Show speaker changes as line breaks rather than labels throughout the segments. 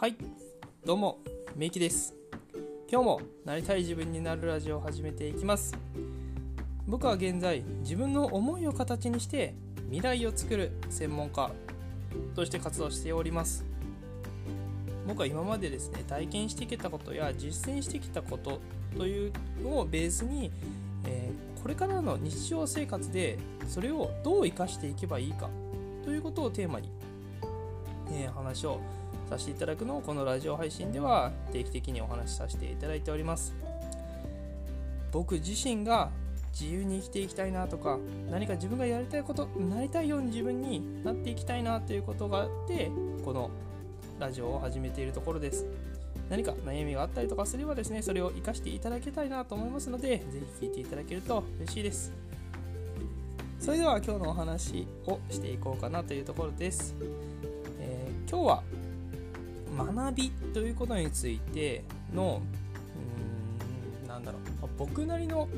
はい。どうもめいきです。今日もなりたい自分になるラジオを始めていきます。僕は現在自分の思いを形にして未来を作る専門家として活動しております。僕は今までですね体験してきたことや実践してきたことというのをベースに、えー、これからの日常生活でそれをどう生かしていけばいいかということをテーマに、えー、話をさせていただくのをこのラジオ配信では定期的にお話しさせていただいております。僕自身が自由に生きていきたいなとか何か自分がやりたいことなりたいように自分になっていきたいなということがあってこのラジオを始めているところです。何か悩みがあったりとかすればですねそれを活かしていただきたいなと思いますのでぜひ聞いていただけると嬉しいです。それでは今日のお話をしていこうかなというところです、えー、今日は学びということについてのうーんなんだろう。僕なりの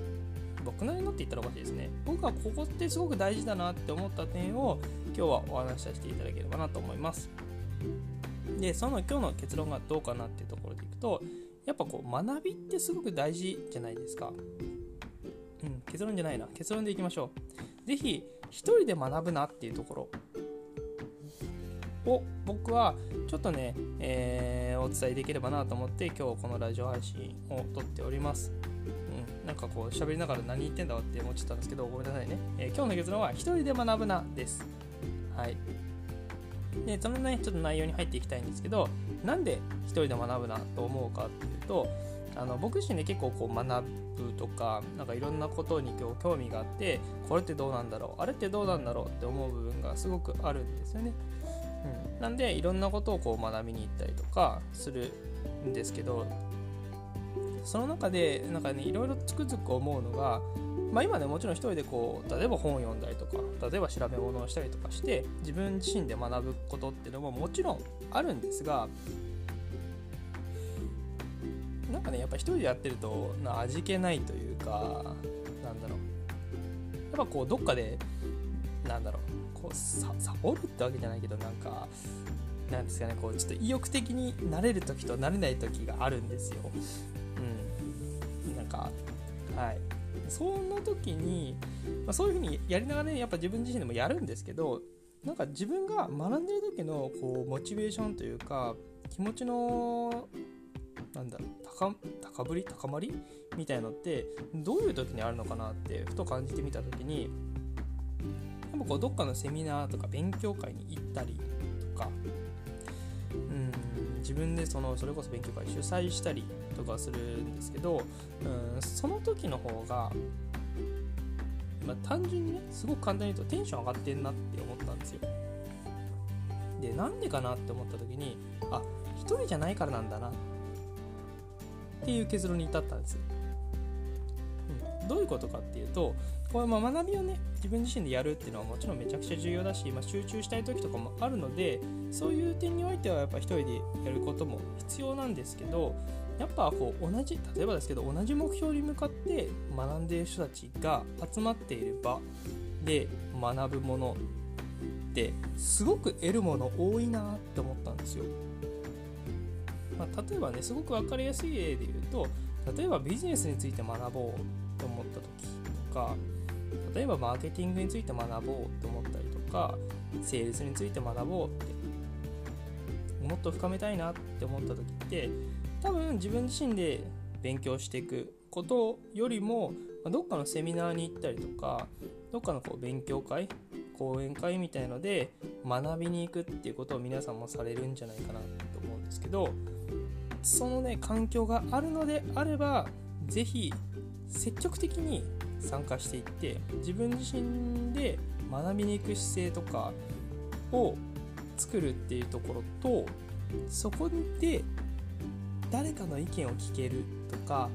僕なりのって言ったらおかしいですね。僕はここってすごく大事だなって思った点を今日はお話しさせていただければなと思います。でその今日の結論がどうかなっていうところでいくとやっぱこう学びってすごく大事じゃないですか。うん結論じゃないな。結論でいきましょう。是非一人で学ぶなっていうところを僕はちょっとね、えー、お伝えできればなと思って今日このラジオ配信を撮っております。うん、なんかこう喋りながら何言ってんだろって思っちゃったんですけどごめんなさいね。えー、今日の結論は一人で学ぶなです。はい。で、そのね、ちょっと内容に入っていきたいんですけど、なんで一人で学ぶなと思うかっていうと、あの僕自身で結構こう学ぶとかなんかいろんなことに今日興味があってこれってどうなんだろうあれってどうなんだろうって思う部分がすごくあるんですよね。なんでいろんなことをこう学びに行ったりとかするんですけどその中でなんかねいろいろつくづく思うのが、まあ、今ねもちろん一人でこう例えば本を読んだりとか例えば調べ物をしたりとかして自分自身で学ぶことっていうのももちろんあるんですがなんかねやっぱ一人でやってるとな味気ないというかなんだろう。やっぱこうどっかでなんだろう。サボるってわけじゃないけどなんかなんですかねこうちょっと意欲的になれる時となれない時があるんですよ。うん、なんかはいそんな時に、まあ、そういう風にやりながらねやっぱ自分自身でもやるんですけどなんか自分が学んでる時のこうモチベーションというか気持ちのなんだ高高ぶり高まりみたいのってどういう時にあるのかなってふと感じてみた時にやっぱこうどっかのセミナーとか勉強会に行ったりとかうん自分でそのそれこそ勉強会主催したりとかするんですけどうんその時の方が、まあ、単純にねすごく簡単に言うとテンション上がってんなって思ったんですよ。でなんでかなって思った時にあ一人じゃないからなんだなっていう結論に至ったんですよ。どういうことかっていうとこれま学びをね自分自身でやるっていうのはもちろんめちゃくちゃ重要だし、まあ、集中したい時とかもあるのでそういう点においてはやっぱ一人でやることも必要なんですけどやっぱこう同じ例えばですけど同じ目標に向かって学んでいる人たちが集まっている場で学ぶものってすごく得るもの多いなって思ったんですよ。まあ、例えばねすごく分かりやすい例で言うと例えばビジネスについて学ぼうと思った時とか例えばマーケティングについて学ぼうって思ったりとかセールスについて学ぼうってもっと深めたいなって思った時って多分自分自身で勉強していくことよりもどっかのセミナーに行ったりとかどっかのこう勉強会講演会みたいので学びに行くっていうことを皆さんもされるんじゃないかなと思うんですけどそのね環境があるのであれば是非積極的に参加していって自分自身で学びに行く姿勢とかを作るっていうところとそこで誰かの意見を聞けるとか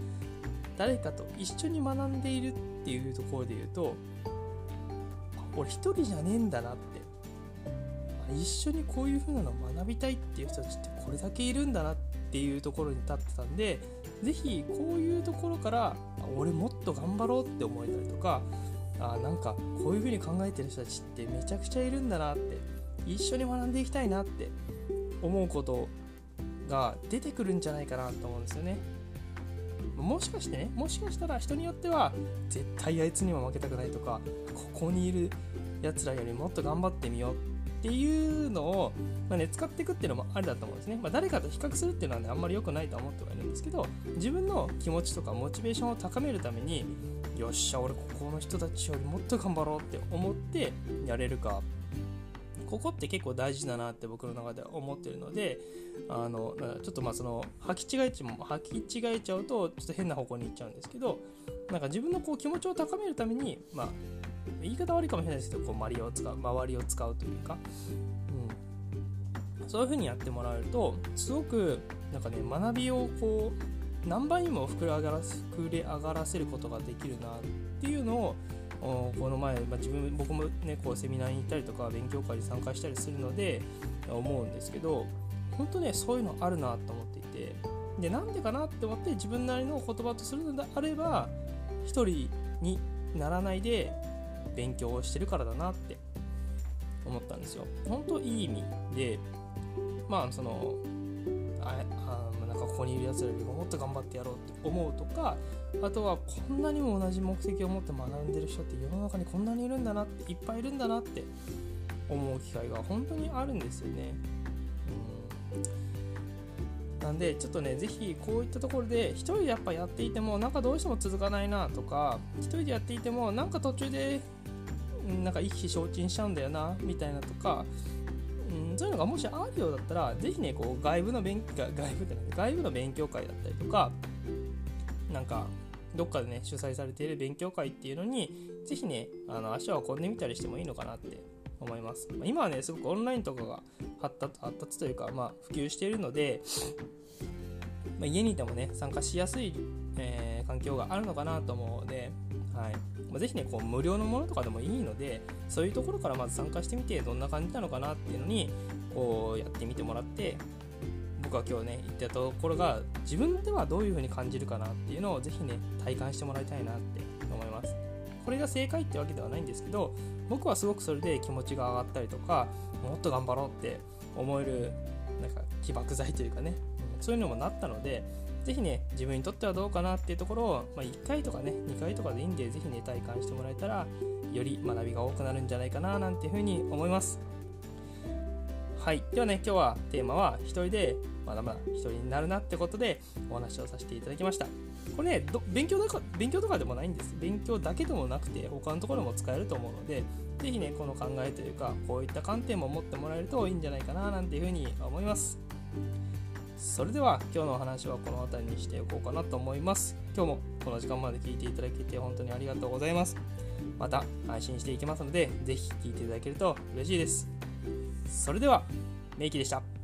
誰かと一緒に学んでいるっていうところで言うと俺一人じゃねえんだなって。一緒にこういう風なのを学びたいっていう人たちってこれだけいるんだなってっていうところに立ってたんで是非こういうところから俺もっと頑張ろうって思えたりとかあなんかこういう風に考えてる人たちってめちゃくちゃいるんだなって一緒に学んでいきたいなって思うことが出てくるんじゃないかなと思うんですよね。もしかしてねもしかしたら人によっては絶対あいつにも負けたくないとかここにいるやつらよりもっと頑張ってみようっていうのを、まあね、使っていくっていうのもありだと思うんですね、まあ、誰かと比較するっていうのはねあんまり良くないとは思ってはいるんですけど自分の気持ちとかモチベーションを高めるためによっしゃ俺ここの人たちよりもっと頑張ろうって思ってやれるか。ここって結構大事だなって僕の中では思ってるのであのちょっとまあその履き違えちも履き違えちゃうとちょっと変な方向に行っちゃうんですけどなんか自分のこう気持ちを高めるためにまあ言い方悪いかもしれないですけどこう周りを使う周りを使うというか、うん、そういう風にやってもらえるとすごくなんかね学びをこう何倍にも膨れ上がら膨れ上がらせることができるなっていうのをこの前、まあ、自分僕もねこうセミナーに行ったりとか勉強会に参加したりするので思うんですけど本当ねそういうのあるなと思っていて。でなんでかなって思って自分なりの言葉とするのであれば一人にならないで勉強をしてるからだなって思ったんですよ。本当いい意味でまあそのああなんかここにいるやつらよりももっと頑張ってやろうって思うとかあとはこんなにも同じ目的を持って学んでる人って世の中にこんなにいるんだなっていっぱいいるんだなって思う機会が本当にあるんですよね。うんなんでちょっとね是非こういったところで1人でやっぱやっていてもなんかどうしても続かないなとか1人でやっていてもなんか途中でなんか意気消沈しちゃうんだよなみたいなとかうん、そういうのがもしあるようだったら、ぜひね、こう外部の勉外部って外部の勉強会だったりとか、なんか、どっかでね、主催されている勉強会っていうのに、ぜひね、あの足を運んでみたりしてもいいのかなって思います。ま、今はね、すごくオンラインとかが発達発達というか、まあ、普及しているので、まあ、家にいてもね、参加しやすい、えー、環境があるのかなと思うので、はい。まあ、ぜひねこう無料のものとかでもいいのでそういうところからまず参加してみてどんな感じなのかなっていうのにこうやってみてもらって僕は今日ね言ったところが自分ではどういう風に感じるかなっていうのをぜひね体感してもらいたいなって思います。これが正解ってわけではないんですけど僕はすごくそれで気持ちが上がったりとかもっと頑張ろうって思えるなんか起爆剤というかねそういうのもなったのでぜひね、自分にとってはどうかなっていうところを、まあ、1回とかね、2回とかでいいんで、ぜひね、体感してもらえたら、より学びが多くなるんじゃないかな、なんていうふうに思います。はい。ではね、今日はテーマは、一人でまだまだ一人になるなってことでお話をさせていただきました。これね、勉強だか勉強とかでもないんです。勉強だけでもなくて、他のところも使えると思うので、ぜひね、この考えというか、こういった観点も持ってもらえるといいんじゃないかな、なんていうふうに思います。それでは今日のお話はこの辺りにしておこうかなと思います。今日もこの時間まで聞いていただけて本当にありがとうございます。また配信していきますので、是非聴いていただけると嬉しいです。それでは、メイキでした。